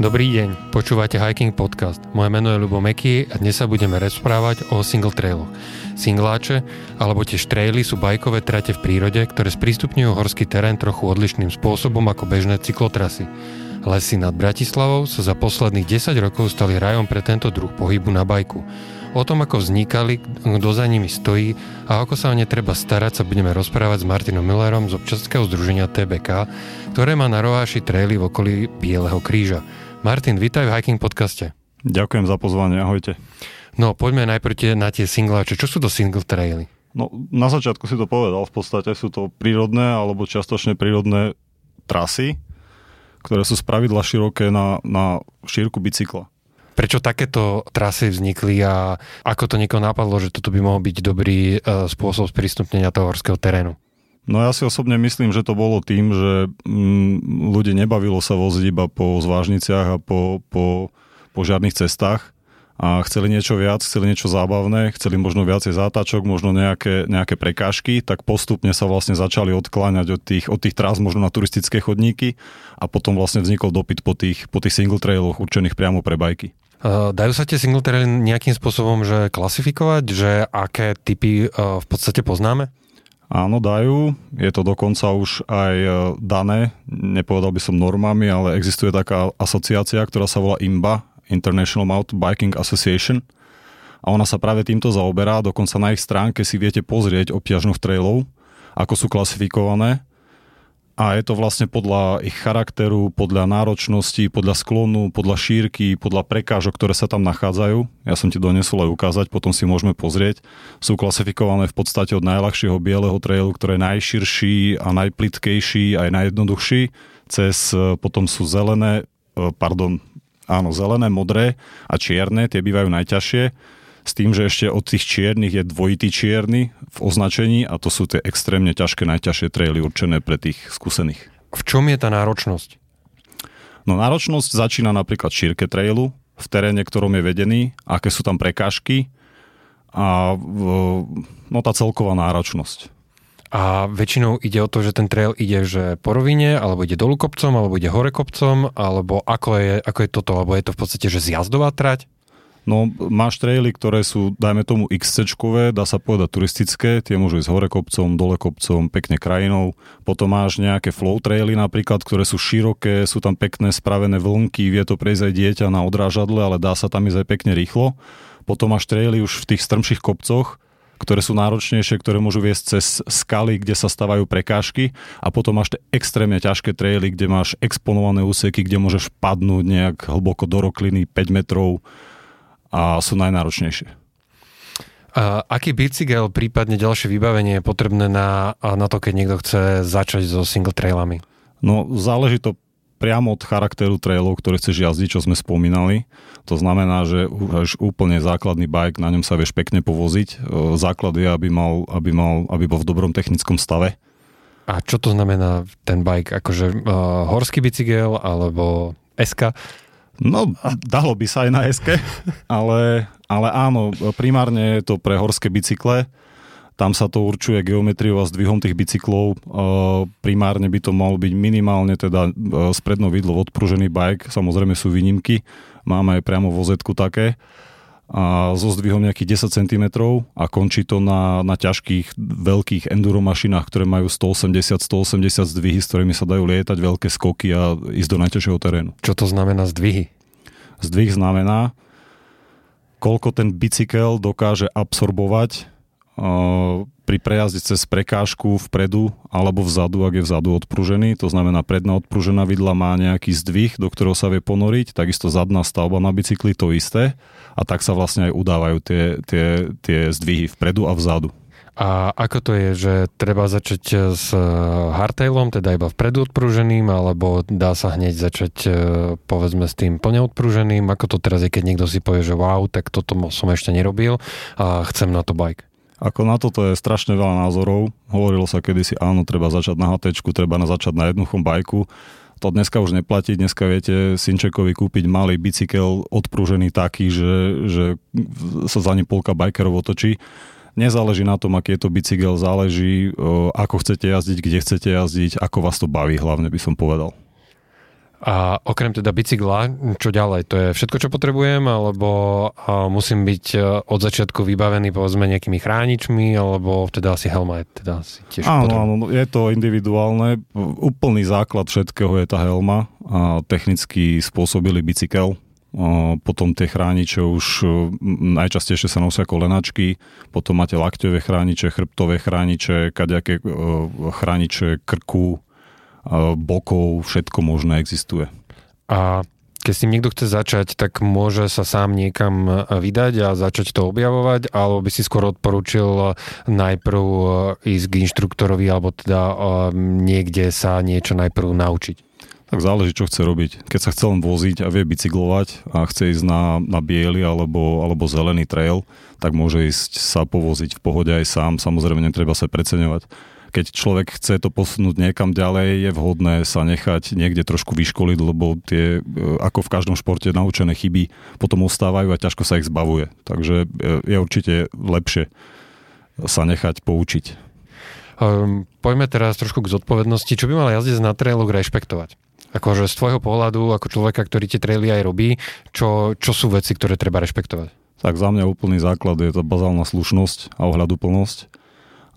Dobrý deň, počúvate Hiking Podcast. Moje meno je Lubo Meky a dnes sa budeme rozprávať o single trailoch. Singláče, alebo tiež traily sú bajkové trate v prírode, ktoré sprístupňujú horský terén trochu odlišným spôsobom ako bežné cyklotrasy. Lesy nad Bratislavou sa za posledných 10 rokov stali rajom pre tento druh pohybu na bajku. O tom, ako vznikali, kto za nimi stojí a ako sa o ne treba starať, sa budeme rozprávať s Martinom Millerom z občanského združenia TBK, ktoré má na Roáši traily v okolí Bieleho kríža. Martin, vítaj v Hiking podcaste. Ďakujem za pozvanie, ahojte. No, poďme najprv tie, na tie singláče. Čo sú to single traily? No, na začiatku si to povedal, v podstate sú to prírodné alebo čiastočne prírodné trasy, ktoré sú spravidla široké na, na šírku bicykla. Prečo takéto trasy vznikli a ako to niekoho napadlo, že toto by mohol byť dobrý e, spôsob sprístupnenia toho horského terénu? No ja si osobne myslím, že to bolo tým, že mm, ľudí nebavilo sa voziť iba po zvážniciach a po, po, po žiadnych cestách a chceli niečo viac, chceli niečo zábavné, chceli možno viacej zátačok, možno nejaké, nejaké prekážky, tak postupne sa vlastne začali odkláňať od tých, od tých trás možno na turistické chodníky a potom vlastne vznikol dopyt po tých, po tých single trailoch určených priamo pre bajky. Dajú sa tie single traily nejakým spôsobom že klasifikovať, že aké typy v podstate poznáme? Áno, dajú. Je to dokonca už aj e, dané, nepovedal by som normami, ale existuje taká asociácia, ktorá sa volá IMBA, International Mountain Biking Association. A ona sa práve týmto zaoberá, dokonca na ich stránke si viete pozrieť obťažných trailov, ako sú klasifikované a je to vlastne podľa ich charakteru, podľa náročnosti, podľa sklonu, podľa šírky, podľa prekážok, ktoré sa tam nachádzajú. Ja som ti donesol aj ukázať, potom si môžeme pozrieť. Sú klasifikované v podstate od najľahšieho bieleho trailu, ktorý je najširší a najplitkejší, aj najjednoduchší, cez e, potom sú zelené, e, pardon, áno, zelené, modré a čierne, tie bývajú najťažšie s tým, že ešte od tých čiernych je dvojitý čierny v označení a to sú tie extrémne ťažké, najťažšie traily určené pre tých skúsených. V čom je tá náročnosť? No náročnosť začína napríklad šírke trailu, v teréne, ktorom je vedený, aké sú tam prekážky a no tá celková náročnosť. A väčšinou ide o to, že ten trail ide že po rovine, alebo ide dolu kopcom, alebo ide hore kopcom, alebo ako je, ako je toto, alebo je to v podstate, že zjazdová trať? No, máš traily, ktoré sú, dajme tomu XC-čkové, dá sa povedať turistické, tie môžu ísť hore kopcom, dole kopcom, pekne krajinou. Potom máš nejaké flow traily napríklad, ktoré sú široké, sú tam pekné spravené vlnky, vie to prejsť aj dieťa na odrážadle, ale dá sa tam ísť aj pekne rýchlo. Potom máš traily už v tých strmších kopcoch, ktoré sú náročnejšie, ktoré môžu viesť cez skaly, kde sa stavajú prekážky a potom máš tie extrémne ťažké traily, kde máš exponované úseky, kde môžeš padnúť nejak hlboko do rokliny 5 metrov a sú najnáročnejšie. A aký bicykel, prípadne ďalšie vybavenie je potrebné na, na to, keď niekto chce začať so single trailami? No, záleží to priamo od charakteru trailov, ktoré chceš jazdiť, čo sme spomínali. To znamená, že už úplne základný bike, na ňom sa vieš pekne povoziť. Základ je, aby, mal, aby, mal, aby bol v dobrom technickom stave. A čo to znamená ten bike? Akože uh, horský bicykel alebo SK? No, dalo by sa aj na SK, ale, ale áno, primárne je to pre horské bicykle. Tam sa to určuje geometriou a zdvihom tých bicyklov. Primárne by to malo byť minimálne teda sprednou vidlo odpružený bike. Samozrejme sú výnimky. Máme aj priamo vozetku také a so zdvihom nejakých 10 cm a končí to na, na ťažkých veľkých enduro mašinách, ktoré majú 180-180 zdvihy, s ktorými sa dajú lietať veľké skoky a ísť do najťažšieho terénu. Čo to znamená zdvihy? Zdvih znamená, koľko ten bicykel dokáže absorbovať pri prejazde cez prekážku vpredu alebo vzadu, ak je vzadu odpružený. To znamená, predná odpružená vidla má nejaký zdvih, do ktorého sa vie ponoriť, takisto zadná stavba na bicykli to isté a tak sa vlastne aj udávajú tie, tie, tie zdvihy vpredu a vzadu. A ako to je, že treba začať s hardtailom, teda iba vpredu odprúženým, alebo dá sa hneď začať e, povedzme s tým plne odprúženým? Ako to teraz je, keď niekto si povie, že wow, tak toto som ešte nerobil a chcem na to bike? Ako na toto je strašne veľa názorov. Hovorilo sa kedysi, áno, treba začať na HT, treba na začať na jednoduchom bajku. To dneska už neplatí, dneska viete Sinčekovi kúpiť malý bicykel odprúžený taký, že, že sa za ním polka bajkerov otočí. Nezáleží na tom, aký je to bicykel, záleží, ako chcete jazdiť, kde chcete jazdiť, ako vás to baví, hlavne by som povedal. A okrem teda bicykla, čo ďalej? To je všetko, čo potrebujem, alebo musím byť e, od začiatku vybavený povedzme nejakými chráničmi, alebo teda asi helma je teda asi tiež áno, áno, je to individuálne. Úplný základ všetkého je tá helma a technicky spôsobili bicykel. Potom tie chrániče už najčastejšie sa nosia kolenačky, potom máte lakťové chrániče, chrbtové chrániče, kaďaké e, chrániče krku, bokov, všetko možné existuje. A keď s tým niekto chce začať, tak môže sa sám niekam vydať a začať to objavovať, alebo by si skôr odporúčil najprv e, ísť k inštruktorovi, alebo teda e, niekde sa niečo najprv naučiť? Tak záleží, čo chce robiť. Keď sa chce len voziť a vie bicyklovať a chce ísť na, na biely alebo, alebo zelený trail, tak môže ísť sa povoziť v pohode aj sám. Samozrejme, netreba sa preceňovať keď človek chce to posunúť niekam ďalej, je vhodné sa nechať niekde trošku vyškoliť, lebo tie, e, ako v každom športe, naučené chyby potom ostávajú a ťažko sa ich zbavuje. Takže e, je určite lepšie sa nechať poučiť. Um, poďme teraz trošku k zodpovednosti. Čo by mal jazdec na trailoch rešpektovať? Akože z tvojho pohľadu, ako človeka, ktorý tie traily aj robí, čo, čo sú veci, ktoré treba rešpektovať? Tak za mňa úplný základ je to bazálna slušnosť a ohľaduplnosť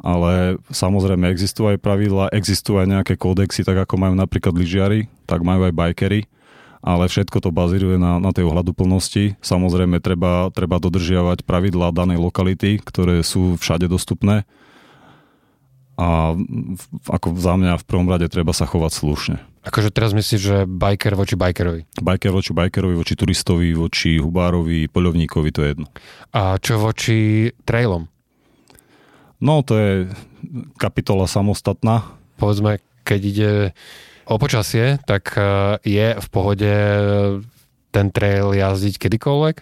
ale samozrejme existujú aj pravidla, existujú aj nejaké kódexy, tak ako majú napríklad lyžiari, tak majú aj bikery, ale všetko to bazíruje na, na tej ohľaduplnosti. Samozrejme treba, treba dodržiavať pravidlá danej lokality, ktoré sú všade dostupné a ako za mňa v prvom rade treba sa chovať slušne. Akože teraz myslíš, že biker voči bikerovi? Biker voči bikerovi, voči turistovi, voči hubárovi, poľovníkovi, to je jedno. A čo voči trailom? No, to je kapitola samostatná. Povedzme, keď ide o počasie, tak e, je v pohode ten trail jazdiť kedykoľvek?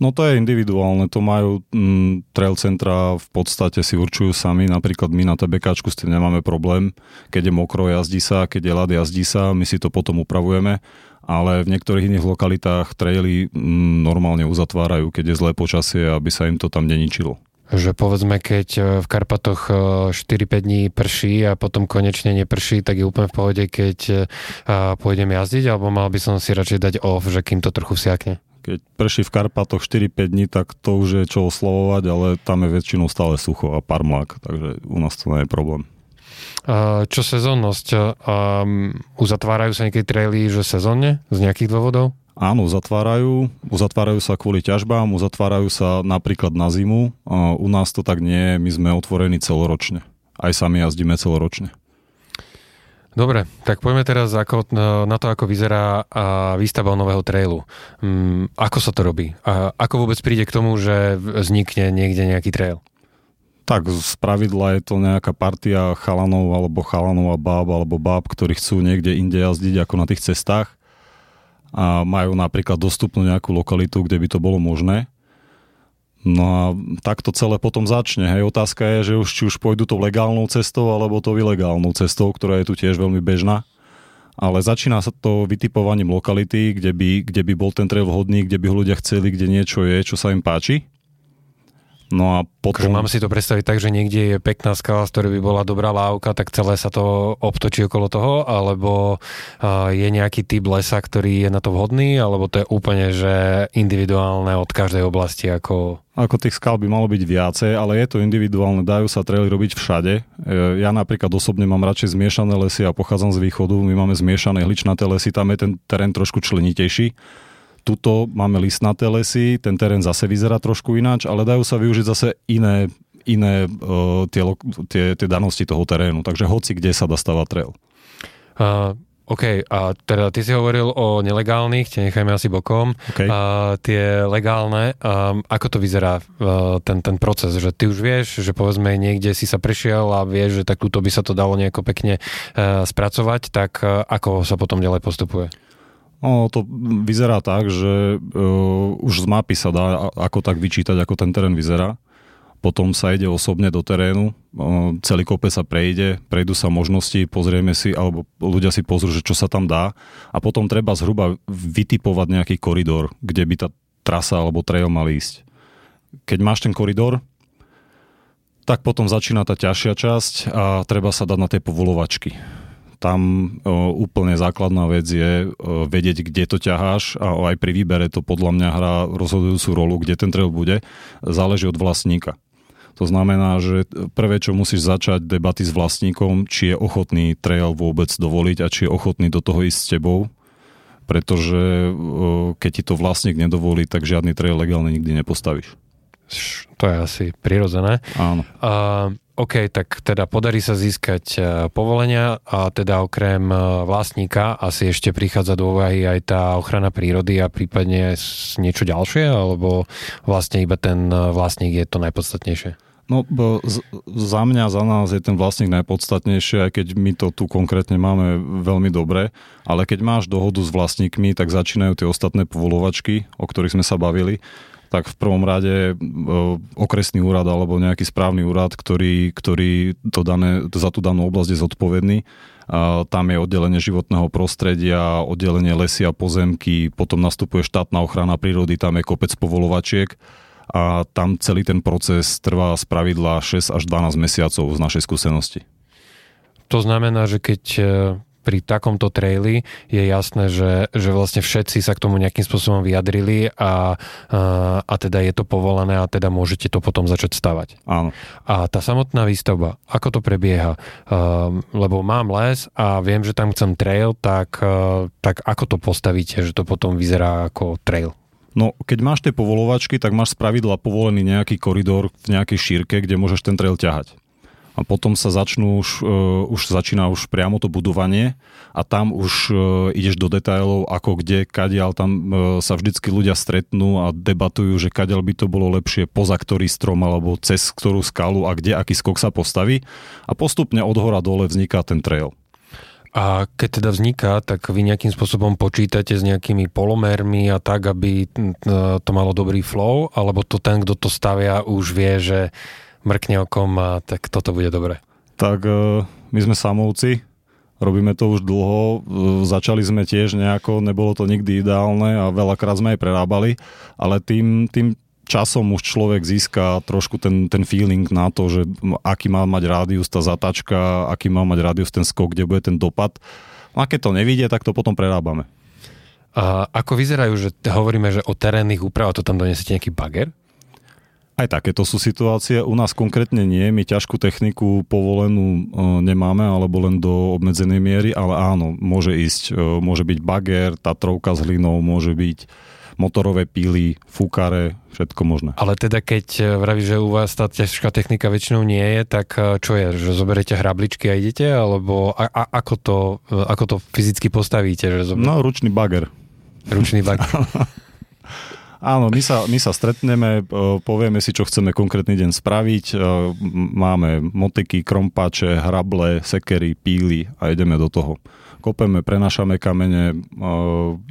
No to je individuálne, to majú mm, trail centra v podstate si určujú sami, napríklad my na TBKčku s tým nemáme problém, keď je mokro jazdí sa, keď je ľad jazdí sa, my si to potom upravujeme, ale v niektorých iných lokalitách traily mm, normálne uzatvárajú, keď je zlé počasie, aby sa im to tam neničilo že povedzme, keď e, v Karpatoch 4-5 e, dní prší a potom konečne neprší, tak je úplne v pohode, keď e, pôjdem jazdiť, alebo mal by som si radšej dať off, že kým to trochu vsiakne? Keď prší v Karpatoch 4-5 dní, tak to už je čo oslovovať, ale tam je väčšinou stále sucho a parmlák, takže u nás to nie je problém. Čo sezónnosť? Uzatvárajú sa niekedy traily, že sezónne z nejakých dôvodov? Áno, uzatvárajú. Uzatvárajú sa kvôli ťažbám, uzatvárajú sa napríklad na zimu. U nás to tak nie je, my sme otvorení celoročne. Aj sami jazdíme celoročne. Dobre, tak poďme teraz ako, na to, ako vyzerá výstava nového trailu. Mm, ako sa to robí? A ako vôbec príde k tomu, že vznikne niekde nejaký trail? Tak z pravidla je to nejaká partia chalanov alebo chalanov a báb alebo báb, ktorí chcú niekde inde jazdiť ako na tých cestách a majú napríklad dostupnú nejakú lokalitu, kde by to bolo možné. No a tak to celé potom začne. Hej, otázka je, že už, či už pôjdu to legálnou cestou alebo to ilegálnou cestou, ktorá je tu tiež veľmi bežná. Ale začína sa to vytipovaním lokality, kde by, kde by bol ten trail vhodný, kde by ľudia chceli, kde niečo je, čo sa im páči. No a potom... Akože mám si to predstaviť tak, že niekde je pekná skala, z ktorej by bola dobrá lávka, tak celé sa to obtočí okolo toho, alebo je nejaký typ lesa, ktorý je na to vhodný, alebo to je úplne, že individuálne od každej oblasti, ako... Ako tých skal by malo byť viacej, ale je to individuálne, dajú sa traily robiť všade. E, ja napríklad osobne mám radšej zmiešané lesy a pochádzam z východu, my máme zmiešané hličnaté lesy, tam je ten terén trošku členitejší Tuto máme listnaté lesy, ten terén zase vyzerá trošku ináč, ale dajú sa využiť zase iné, iné uh, tie, tie, tie danosti toho terénu. Takže hoci kde sa dá stavať trail. Uh, OK, a teda ty si hovoril o nelegálnych, tie nechajme asi bokom. Okay. A tie legálne, um, ako to vyzerá uh, ten, ten proces? Že ty už vieš, že povedzme niekde si sa prešiel a vieš, že tak túto by sa to dalo nejako pekne uh, spracovať, tak uh, ako sa potom ďalej postupuje? No, to vyzerá tak, že uh, už z mapy sa dá ako tak vyčítať, ako ten terén vyzerá. Potom sa ide osobne do terénu, uh, celý kope sa prejde, prejdú sa možnosti, pozrieme si, alebo ľudia si pozrú, že čo sa tam dá a potom treba zhruba vytipovať nejaký koridor, kde by tá trasa alebo trail mal ísť. Keď máš ten koridor, tak potom začína tá ťažšia časť a treba sa dať na tie povolovačky Tam úplne základná vec je vedieť, kde to ťaháš a aj pri výbere to podľa mňa hrá rozhodujúcu rolu, kde ten trail bude. Záleží od vlastníka. To znamená, že prvé, čo musíš začať debaty s vlastníkom, či je ochotný trail vôbec dovoliť a či je ochotný do toho ísť s tebou, pretože keď ti to vlastník nedovolí, tak žiadny trail legálne nikdy nepostavíš. To je asi prirodzené. Áno. Uh, OK, tak teda podarí sa získať uh, povolenia a teda okrem uh, vlastníka asi ešte prichádza do úvahy aj tá ochrana prírody a prípadne niečo ďalšie, alebo vlastne iba ten uh, vlastník je to najpodstatnejšie? No, z, za mňa, za nás je ten vlastník najpodstatnejšie, aj keď my to tu konkrétne máme veľmi dobre, ale keď máš dohodu s vlastníkmi, tak začínajú tie ostatné povolovačky, o ktorých sme sa bavili, tak v prvom rade okresný úrad alebo nejaký správny úrad, ktorý, ktorý to dané, za tú danú oblasť je zodpovedný. Tam je oddelenie životného prostredia, oddelenie lesy a pozemky, potom nastupuje štátna ochrana prírody, tam je kopec povolovačiek a tam celý ten proces trvá z pravidla 6 až 12 mesiacov z našej skúsenosti. To znamená, že keď e, pri takomto traili je jasné, že, že vlastne všetci sa k tomu nejakým spôsobom vyjadrili a, a, a teda je to povolené a teda môžete to potom začať stavať. Áno. A tá samotná výstavba, ako to prebieha? Uh, lebo mám les a viem, že tam chcem trail, tak, uh, tak ako to postavíte, že to potom vyzerá ako trail? No, keď máš tie povolovačky, tak máš spravidla povolený nejaký koridor v nejakej šírke, kde môžeš ten trail ťahať. A potom sa začnú už, uh, už začína už priamo to budovanie a tam už uh, ideš do detailov, ako kde, kadiaľ, tam uh, sa vždycky ľudia stretnú a debatujú, že kadiaľ by to bolo lepšie, poza ktorý strom alebo cez ktorú skalu a kde aký skok sa postaví. A postupne od hora dole vzniká ten trail. A keď teda vzniká, tak vy nejakým spôsobom počítate s nejakými polomermi a tak, aby to malo dobrý flow, alebo to ten, kto to stavia, už vie, že mrkne okom a tak toto bude dobre? Tak e, my sme samovci, robíme to už dlho, e, začali sme tiež nejako, nebolo to nikdy ideálne a veľakrát sme aj prerábali, ale tým, tým časom už človek získa trošku ten, ten feeling na to, že aký má mať rádius tá zatačka, aký má mať rádius ten skok, kde bude ten dopad. A keď to nevidie, tak to potom prerábame. A ako vyzerajú, že hovoríme, že o terénnych úpravách, to tam donesiete nejaký bager? Aj takéto sú situácie. U nás konkrétne nie. My ťažkú techniku povolenú e, nemáme, alebo len do obmedzenej miery, ale áno, môže ísť, e, môže byť bager, Tatrovka s hlinou, môže byť motorové píly, fúkare, všetko možné. Ale teda keď e, vravíš, že u vás tá ťažká technika väčšinou nie je, tak čo je? Že zoberiete hrabličky a idete? Alebo a, a, ako, to, ako to fyzicky postavíte? Že zober... No, ručný bager. Ručný bager. Áno, my sa, my sa stretneme, povieme si, čo chceme konkrétny deň spraviť. Máme motiky, krompáče, hrable, sekery, píly a ideme do toho. Kopeme, prenašame kamene,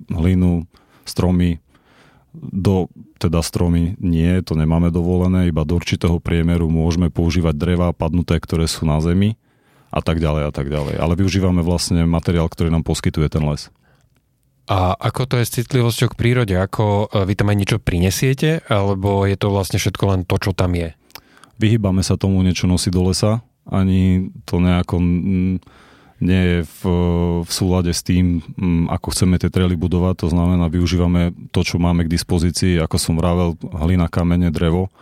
hlinu, stromy, do teda stromy nie, to nemáme dovolené, iba do určitého priemeru môžeme používať dreva padnuté, ktoré sú na zemi a tak ďalej a tak ďalej. Ale využívame vlastne materiál, ktorý nám poskytuje ten les. A ako to je s citlivosťou k prírode? Ako e, vy tam aj niečo prinesiete? Alebo je to vlastne všetko len to, čo tam je? Vyhýbame sa tomu niečo nosiť do lesa. Ani to nejako nie je v, v súlade s tým, ako chceme tie trely budovať. To znamená, využívame to, čo máme k dispozícii, ako som vravel, hlina, kamene, drevo.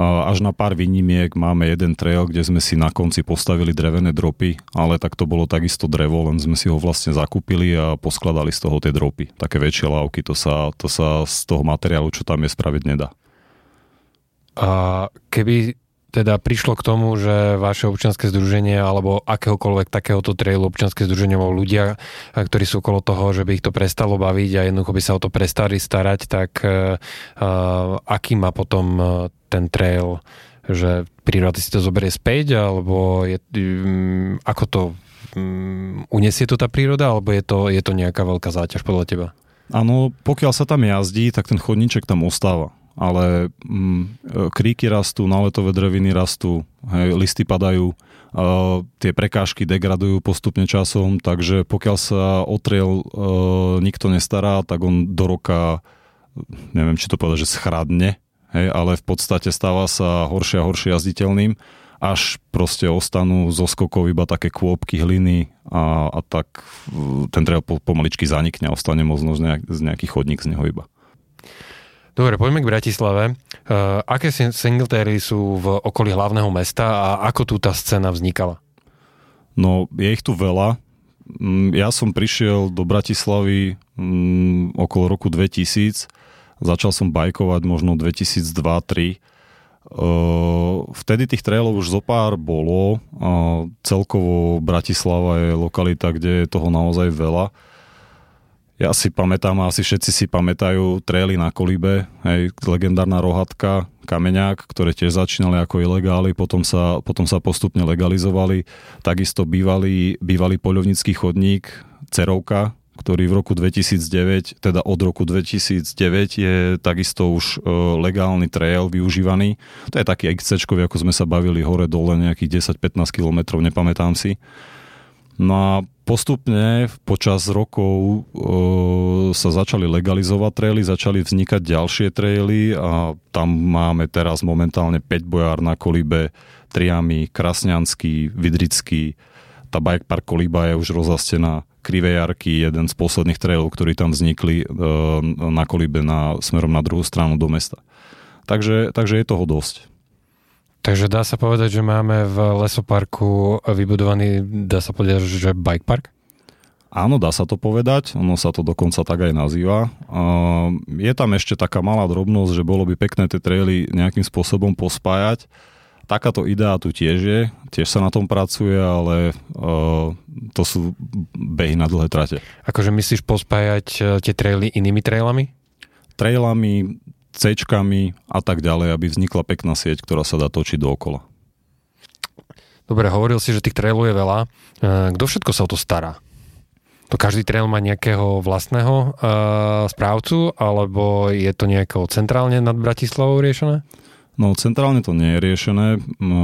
Až na pár výnimiek máme jeden trail, kde sme si na konci postavili drevené dropy, ale tak to bolo takisto drevo, len sme si ho vlastne zakúpili a poskladali z toho tie dropy. Také väčšie lávky, to sa, to sa z toho materiálu, čo tam je, spraviť nedá. A keby teda prišlo k tomu, že vaše občianske združenie alebo akéhokoľvek takéhoto trailu občianske združenie alebo ľudia, ktorí sú okolo toho, že by ich to prestalo baviť a jednoducho by sa o to prestali starať, tak uh, aký má potom ten trail, že príroda si to zoberie späť, alebo je, um, ako to um, unesie to tá príroda, alebo je to, je to nejaká veľká záťaž podľa teba? Áno, pokiaľ sa tam jazdí, tak ten chodníček tam ostáva ale mm, kríky rastú, náletové dreviny rastú, hej, listy padajú, uh, tie prekážky degradujú postupne časom, takže pokiaľ sa o trail uh, nikto nestará, tak on do roka, neviem či to povedať, že schradne, hej, ale v podstate stáva sa horšie a horšie jazditeľným až proste ostanú zo skokov iba také kôpky hliny a, a tak ten trail pomaličky zanikne a ostane možno z, nejak, z nejaký chodník z neho iba. Dobre, poďme k Bratislave. Uh, aké singletéry sú v okolí hlavného mesta a ako tu tá scéna vznikala? No, je ich tu veľa. Mm, ja som prišiel do Bratislavy um, okolo roku 2000. Začal som bajkovať možno 2002-2003 Vtedy tých trailov už zo pár bolo. Celkovo Bratislava je lokalita, kde je toho naozaj veľa. Ja si pamätám, a asi všetci si pamätajú traily na Kolíbe, hej, legendárna rohatka, kameňák, ktoré tiež začínali ako ilegály, potom sa, potom sa postupne legalizovali. Takisto bývalý, bývalý poľovnický chodník, Cerovka, ktorý v roku 2009, teda od roku 2009 je takisto už e, legálny trail využívaný. To je taký XC, ako sme sa bavili hore dole nejakých 10-15 km, nepamätám si. No a postupne počas rokov e, sa začali legalizovať traily, začali vznikať ďalšie traily a tam máme teraz momentálne 5 bojár na Kolibe, Triami, Krasňanský, Vidrický, tá bike park Kolíba je už rozastená Krivejarky, jeden z posledných trailov, ktorí tam vznikli e, na kolíbe na, smerom na druhú stranu do mesta. Takže, takže je toho dosť. Takže dá sa povedať, že máme v lesoparku vybudovaný, dá sa povedať, že bike park? Áno, dá sa to povedať, ono sa to dokonca tak aj nazýva. Je tam ešte taká malá drobnosť, že bolo by pekné tie traily nejakým spôsobom pospájať takáto idea tu tiež je, tiež sa na tom pracuje, ale uh, to sú behy na dlhé trate. Akože myslíš pospájať uh, tie traily inými trailami? Trailami, c a tak ďalej, aby vznikla pekná sieť, ktorá sa dá točiť dookola. Dobre, hovoril si, že tých trailov je veľa. Uh, kto všetko sa o to stará? To každý trail má nejakého vlastného uh, správcu, alebo je to nejako centrálne nad Bratislavou riešené? No centrálne to nie je riešené. No,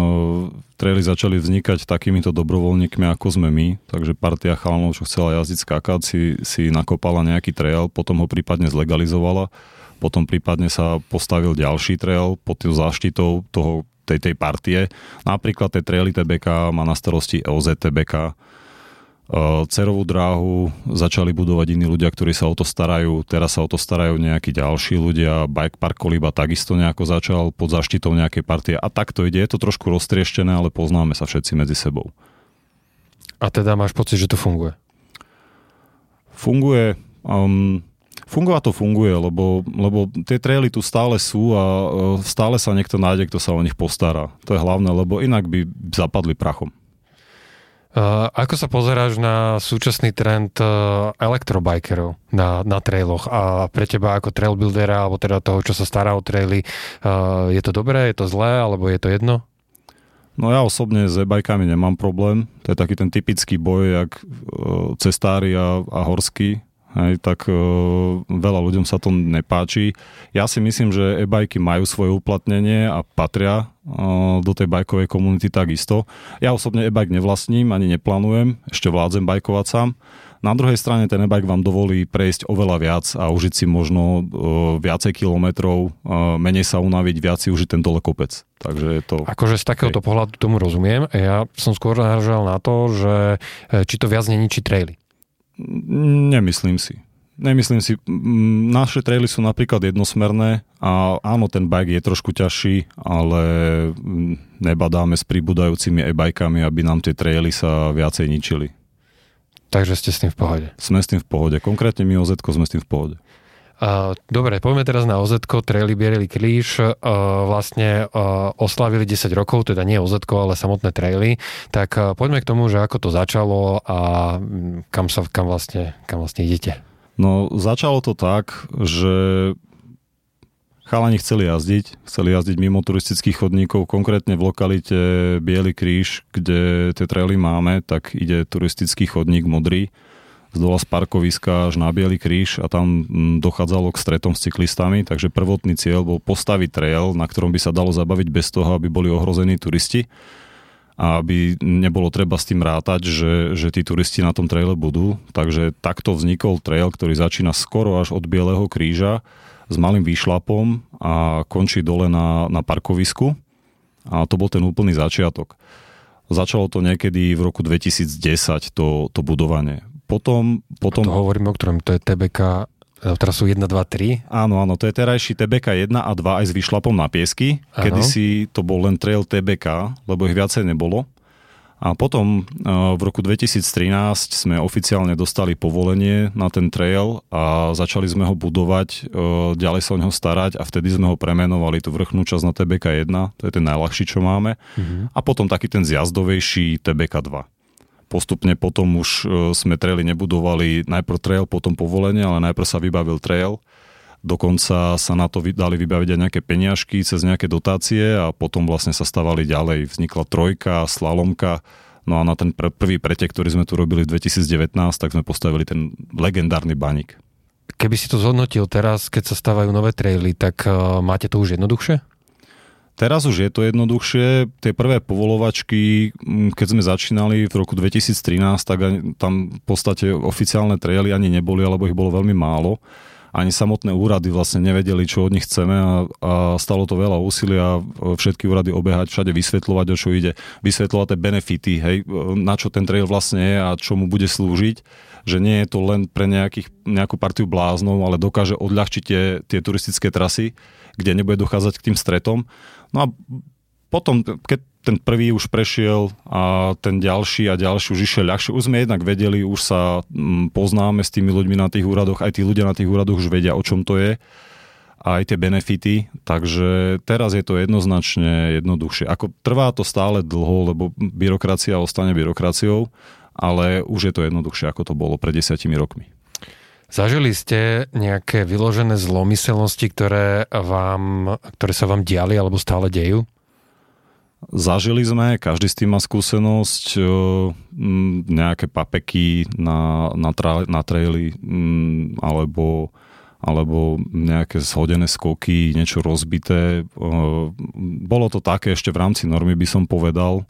začali vznikať takýmito dobrovoľníkmi ako sme my, takže partia chalanov, čo chcela jazdiť skákať, si, si nakopala nejaký trail, potom ho prípadne zlegalizovala, potom prípadne sa postavil ďalší trail pod tým záštitou toho, tej, tej partie. Napríklad tej traily TBK má na starosti EOZ TBK, cerovú dráhu začali budovať iní ľudia, ktorí sa o to starajú, teraz sa o to starajú nejakí ďalší ľudia, Bike Park Koliba takisto nejako začal pod zaštitou nejakej partie a tak to ide, je to trošku roztrieštené, ale poznáme sa všetci medzi sebou. A teda máš pocit, že to funguje? Funguje, um, fungovať to funguje, lebo, lebo tie traily tu stále sú a uh, stále sa niekto nájde, kto sa o nich postará. To je hlavné, lebo inak by zapadli prachom. Uh, ako sa pozeráš na súčasný trend uh, elektrobikerov na, na trailoch a pre teba ako trailbuildera alebo teda toho, čo sa stará o traily, uh, je to dobré, je to zlé alebo je to jedno? No ja osobne s e-bajkami nemám problém. To je taký ten typický boj, jak cestári a, a horský hej, tak uh, veľa ľuďom sa to nepáči. Ja si myslím, že e-bajky majú svoje uplatnenie a patria uh, do tej bajkovej komunity takisto. Ja osobne e-bike nevlastním, ani neplánujem, ešte vládzem bajkovať sám. Na druhej strane ten e-bike vám dovolí prejsť oveľa viac a užiť si možno uh, viacej kilometrov, uh, menej sa unaviť, viac si užiť ten dole kopec. Takže je to... Akože z takéhoto okay. pohľadu tomu rozumiem. Ja som skôr naražal na to, že či to viac neničí traily. Nemyslím si. Nemyslím si, naše traily sú napríklad jednosmerné a áno, ten bike je trošku ťažší, ale nebadáme s pribúdajúcimi e-bajkami, aby nám tie traily sa viacej ničili. Takže ste s tým v pohode? Sme s tým v pohode. Konkrétne my OZ sme s tým v pohode. Uh, dobre, poďme teraz na OZ, Traily Bierili kríž, uh, vlastne uh, oslavili 10 rokov, teda nie OZ, ale samotné traily, tak poďme k tomu, že ako to začalo a um, kam, sa, kam, vlastne, kam vlastne idete. No, začalo to tak, že chalani chceli jazdiť, chceli jazdiť mimo turistických chodníkov, konkrétne v lokalite Bielý kríž, kde tie traily máme, tak ide turistický chodník modrý, z dola z parkoviska až na Bielý kríž a tam mm, dochádzalo k stretom s cyklistami, takže prvotný cieľ bol postaviť trail, na ktorom by sa dalo zabaviť bez toho, aby boli ohrození turisti a aby nebolo treba s tým rátať, že, že tí turisti na tom traile budú. Takže takto vznikol trail, ktorý začína skoro až od Bieleho kríža s malým výšlapom a končí dole na, na parkovisku A to bol ten úplný začiatok. Začalo to niekedy v roku 2010, to, to budovanie. Potom, potom... To hovoríme o ktorom, to je TBK Teraz sú 1, 2, 3. Áno, áno, to je terajší TBK 1 a 2 aj s vyšlapom na piesky. Kedy si to bol len trail TBK, lebo ich viacej nebolo. A potom e, v roku 2013 sme oficiálne dostali povolenie na ten trail a začali sme ho budovať, e, ďalej sa o neho starať a vtedy sme ho premenovali tú vrchnú časť na TBK 1, to je ten najľahší, čo máme. Mm-hmm. A potom taký ten zjazdovejší TBK 2. Postupne potom už e, sme traily nebudovali najprv trail, potom povolenie, ale najprv sa vybavil trail Dokonca sa na to dali vybaviť aj nejaké peniažky cez nejaké dotácie a potom vlastne sa stavali ďalej. Vznikla trojka, slalomka, no a na ten prvý pretek, ktorý sme tu robili v 2019, tak sme postavili ten legendárny baník. Keby si to zhodnotil teraz, keď sa stávajú nové traily, tak uh, máte to už jednoduchšie? Teraz už je to jednoduchšie. Tie prvé povolovačky, keď sme začínali v roku 2013, tak tam v podstate oficiálne traily ani neboli, alebo ich bolo veľmi málo ani samotné úrady vlastne nevedeli, čo od nich chceme a, a stalo to veľa úsilia všetky úrady obehať, všade vysvetľovať, o čo ide, vysvetľovať tie benefity, hej, na čo ten trail vlastne je a čo mu bude slúžiť, že nie je to len pre nejakých, nejakú partiu bláznov, ale dokáže odľahčiť tie, tie turistické trasy, kde nebude dochádzať k tým stretom. No a potom, keď ten prvý už prešiel a ten ďalší a ďalší už išiel ľahšie. Už sme jednak vedeli, už sa mm, poznáme s tými ľuďmi na tých úradoch, aj tí ľudia na tých úradoch už vedia, o čom to je aj tie benefity, takže teraz je to jednoznačne jednoduchšie. Ako trvá to stále dlho, lebo byrokracia ostane byrokraciou, ale už je to jednoduchšie, ako to bolo pred desiatimi rokmi. Zažili ste nejaké vyložené zlomyselnosti, ktoré, vám, ktoré sa vám diali alebo stále dejú? Zažili sme, každý s tým má skúsenosť, nejaké papeky na, na, tra, na traily alebo, alebo nejaké zhodené skoky, niečo rozbité. Bolo to také ešte v rámci normy, by som povedal,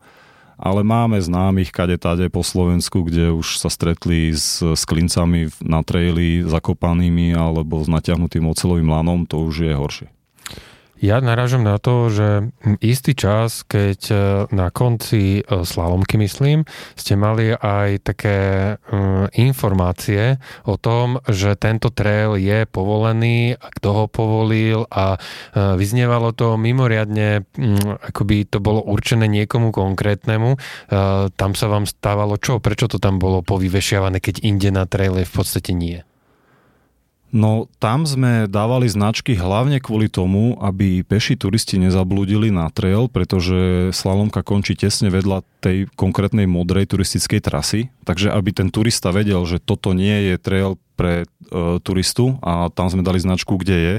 ale máme známych kade tade po Slovensku, kde už sa stretli s, s klincami na traili zakopanými alebo s natiahnutým ocelovým lanom, to už je horšie. Ja narážam na to, že istý čas, keď e, na konci e, slalomky, myslím, ste mali aj také e, informácie o tom, že tento trail je povolený a kto ho povolil a vyznievalo to mimoriadne, akoby to bolo určené niekomu konkrétnemu. Tam sa vám stávalo čo? Prečo to tam bolo povyvešiavané, keď inde na traile v podstate nie? No tam sme dávali značky hlavne kvôli tomu, aby peši turisti nezablúdili na trail, pretože slalomka končí tesne vedľa tej konkrétnej modrej turistickej trasy, takže aby ten turista vedel, že toto nie je trail pre e, turistu a tam sme dali značku, kde je,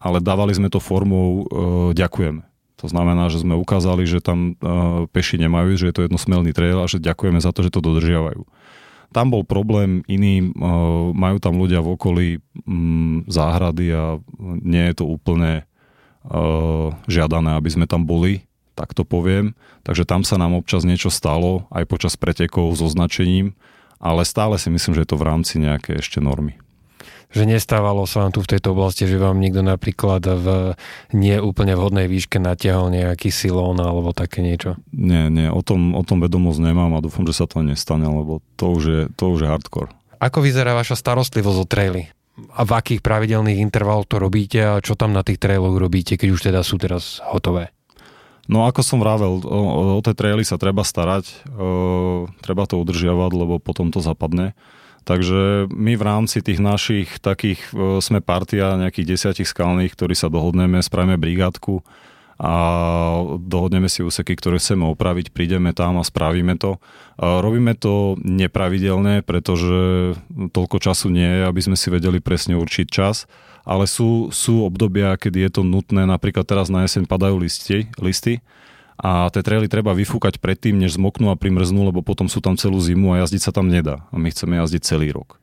ale dávali sme to formou e, ďakujeme. To znamená, že sme ukázali, že tam e, peši nemajú, že je to jednosmelný trail a že ďakujeme za to, že to dodržiavajú. Tam bol problém iný, majú tam ľudia v okolí mm, záhrady a nie je to úplne žiadané, aby sme tam boli, tak to poviem. Takže tam sa nám občas niečo stalo, aj počas pretekov s označením, ale stále si myslím, že je to v rámci nejaké ešte normy že nestávalo sa vám tu v tejto oblasti, že vám niekto napríklad v nie úplne vhodnej výške natiahol nejaký silón alebo také niečo? Nie, nie, o tom, o tom vedomosť nemám a dúfam, že sa to nestane, lebo to už je, to už je hardcore. Ako vyzerá vaša starostlivosť o traily? A v akých pravidelných intervaloch to robíte a čo tam na tých trailoch robíte, keď už teda sú teraz hotové? No ako som vravel, o, o tie traily sa treba starať, o, treba to udržiavať, lebo potom to zapadne. Takže my v rámci tých našich takých, e, sme partia nejakých desiatich skalných, ktorí sa dohodneme, spravíme brigádku a dohodneme si úseky, ktoré chceme opraviť, prídeme tam a spravíme to. Robíme to nepravidelne, pretože toľko času nie je, aby sme si vedeli presne určiť čas, ale sú, sú obdobia, kedy je to nutné, napríklad teraz na jeseň padajú listy, listy a tie traily treba vyfúkať predtým, než zmoknú a primrznú, lebo potom sú tam celú zimu a jazdiť sa tam nedá. A my chceme jazdiť celý rok.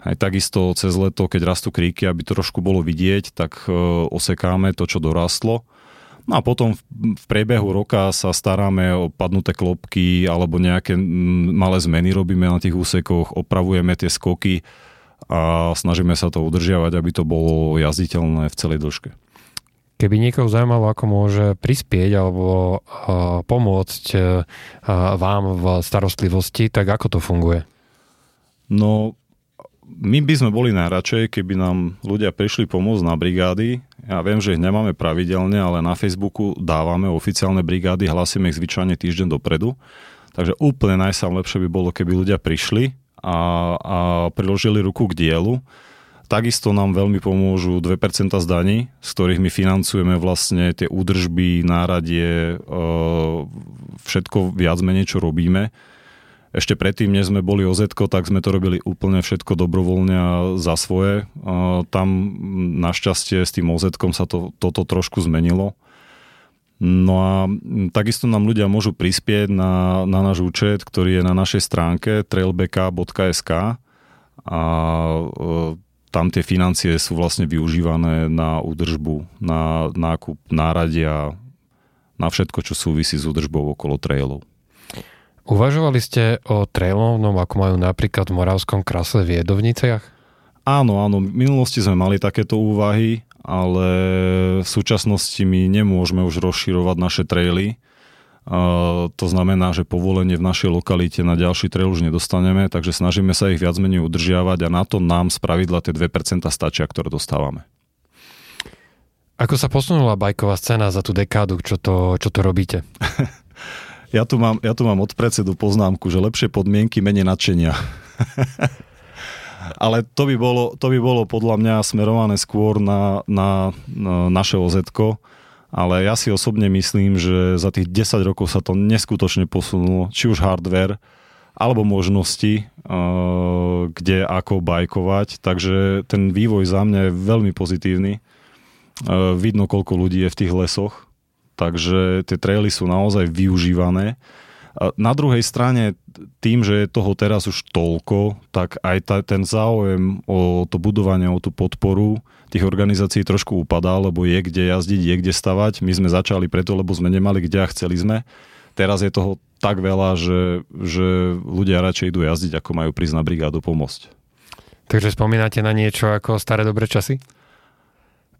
Aj takisto cez leto, keď rastú kríky, aby trošku bolo vidieť, tak e, osekáme to, čo dorastlo. No a potom v priebehu roka sa staráme o padnuté klopky alebo nejaké malé zmeny robíme na tých úsekoch, opravujeme tie skoky a snažíme sa to udržiavať, aby to bolo jazditeľné v celej dĺžke. Keby niekoho zaujímalo, ako môže prispieť alebo pomôcť vám v starostlivosti, tak ako to funguje? No, my by sme boli najradšej, keby nám ľudia prišli pomôcť na brigády. Ja viem, že ich nemáme pravidelne, ale na Facebooku dávame oficiálne brigády, hlasíme ich zvyčajne týždeň dopredu. Takže úplne najsamlepšie by bolo, keby ľudia prišli a, a priložili ruku k dielu Takisto nám veľmi pomôžu 2% z daní, z ktorých my financujeme vlastne tie údržby, náradie, e, všetko viac menej, čo robíme. Ešte predtým, než sme boli oz tak sme to robili úplne všetko dobrovoľne a za svoje. E, tam našťastie s tým oz sa to, toto trošku zmenilo. No a takisto nám ľudia môžu prispieť na, na náš účet, ktorý je na našej stránke trailbk.sk a e, tam tie financie sú vlastne využívané na údržbu, na nákup náradia, na všetko, čo súvisí s údržbou okolo trailov. Uvažovali ste o trailovnom, ako majú napríklad v Moravskom krase v Jedovniciach? Áno, áno, v minulosti sme mali takéto úvahy, ale v súčasnosti my nemôžeme už rozširovať naše traily, to znamená, že povolenie v našej lokalite na ďalší trail už nedostaneme, takže snažíme sa ich viac menej udržiavať a na to nám z pravidla tie 2% stačia, ktoré dostávame. Ako sa posunula bajková scéna za tú dekádu, čo to, čo to robíte? ja, tu mám, ja tu mám od predsedu poznámku, že lepšie podmienky, menej nadšenia. Ale to by, bolo, to by bolo podľa mňa smerované skôr na, na, na naše oz ale ja si osobne myslím, že za tých 10 rokov sa to neskutočne posunulo, či už hardware, alebo možnosti, uh, kde ako bajkovať, takže ten vývoj za mňa je veľmi pozitívny. Uh, vidno, koľko ľudí je v tých lesoch, takže tie traily sú naozaj využívané. Na druhej strane, tým, že je toho teraz už toľko, tak aj ta, ten záujem o to budovanie, o tú podporu tých organizácií trošku upadá, lebo je kde jazdiť, je kde stavať. My sme začali preto, lebo sme nemali kde a chceli sme. Teraz je toho tak veľa, že, že ľudia radšej idú jazdiť, ako majú prísť na brigádu pomôcť. Takže spomínate na niečo ako staré dobré časy?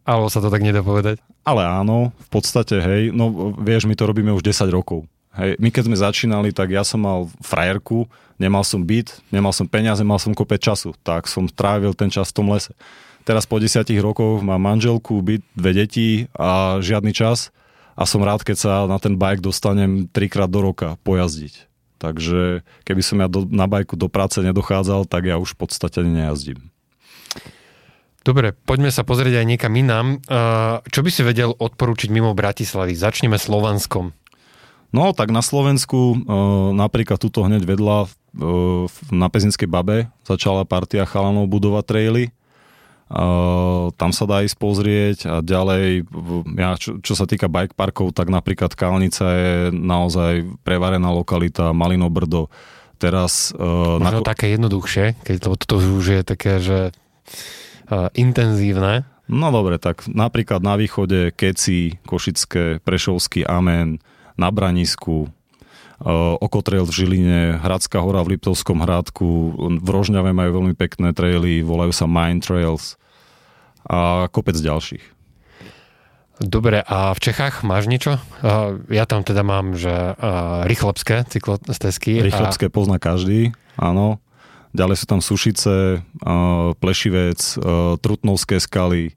Alebo sa to tak nedá povedať? Ale áno, v podstate, hej, no vieš, my to robíme už 10 rokov. Hej, my keď sme začínali, tak ja som mal frajerku, nemal som byt, nemal som peniaze, mal som kopec času, tak som trávil ten čas v tom lese. Teraz po desiatich rokoch mám manželku, byt, dve deti a žiadny čas a som rád, keď sa na ten bike dostanem trikrát do roka pojazdiť. Takže keby som ja do, na bajku do práce nedochádzal, tak ja už v podstate nejazdím. Dobre, poďme sa pozrieť aj niekam inám. Čo by si vedel odporúčiť mimo Bratislavy? Začneme Slovanskom. No, tak na Slovensku, e, napríklad tuto hneď vedľa e, na Pezinskej babe začala partia chalanov budovať traily. E, tam sa dá ísť pozrieť a ďalej, ja, čo, čo sa týka bike parkov, tak napríklad Kalnica je naozaj prevarená lokalita, Malinobrdo. Teraz... Možno na... také jednoduchšie, keď to, to už je také, že intenzívne. No dobre, tak napríklad na východe Keci, Košické, Prešovský, Amen, na Branisku, e, Okotrail v Žiline, Hradská hora v Liptovskom Hrádku, v Rožňave majú veľmi pekné traily, volajú sa Mine Trails a kopec ďalších. Dobre, a v Čechách máš niečo? Ja tam teda mám, že rýchlopské cyklostezky. Rýchlopské a... pozná každý, áno. Ďalej sú tam Sušice, Plešivec, Trutnovské skaly.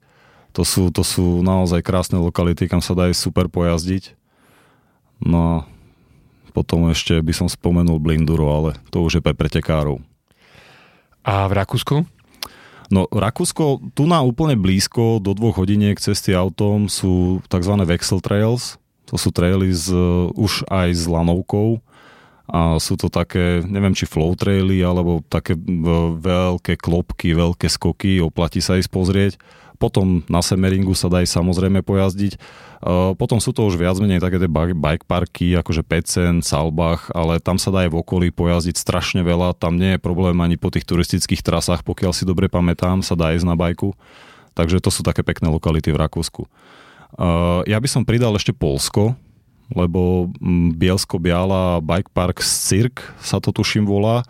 To sú, to sú naozaj krásne lokality, kam sa dá super pojazdiť. No a potom ešte by som spomenul Blinduro, ale to už je pre pretekárov. A v Rakúsku? No Rakúsko, tu na úplne blízko, do dvoch hodiniek cesty autom sú tzv. Vexel Trails. To sú traily z, už aj s lanovkou. A sú to také, neviem či flow traily, alebo také veľké klopky, veľké skoky, oplatí sa ísť pozrieť. Potom na Semeringu sa dá aj samozrejme pojazdiť. Potom sú to už viac menej také tie bike parky, akože Pecen, Salbach, ale tam sa dá aj v okolí pojazdiť strašne veľa. Tam nie je problém ani po tých turistických trasách, pokiaľ si dobre pamätám, sa dá ísť na bajku. Takže to sú také pekné lokality v Rakúsku. Ja by som pridal ešte Polsko, lebo Bielsko-Biala Bike Park Cirk sa to tuším volá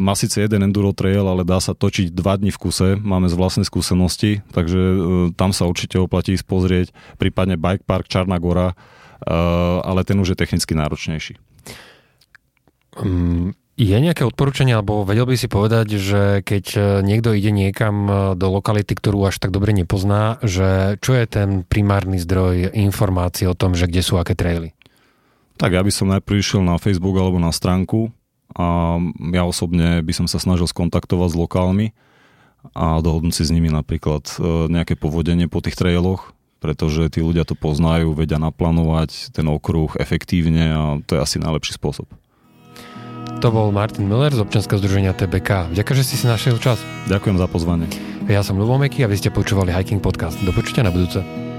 má síce jeden enduro trail, ale dá sa točiť dva dní v kuse, máme z vlastnej skúsenosti, takže uh, tam sa určite oplatí ísť pozrieť, prípadne Bike Park Čarná gora, uh, ale ten už je technicky náročnejší. Um, je nejaké odporúčanie, alebo vedel by si povedať, že keď e, niekto ide niekam e, do lokality, ktorú až tak dobre nepozná, že čo je ten primárny zdroj informácií o tom, že kde sú aké traily? Tak ja by som najprv išiel na Facebook alebo na stránku a ja osobne by som sa snažil skontaktovať s lokálmi a dohodnúť si s nimi napríklad e, nejaké povodenie po tých trailoch, pretože tí ľudia to poznajú, vedia naplánovať ten okruh efektívne a to je asi najlepší spôsob. To bol Martin Miller z občanského združenia TBK. Ďakujem, že si si našiel čas. Ďakujem za pozvanie. Ja som Lubomeky a vy ste počúvali Hiking Podcast. Do počutia na budúce.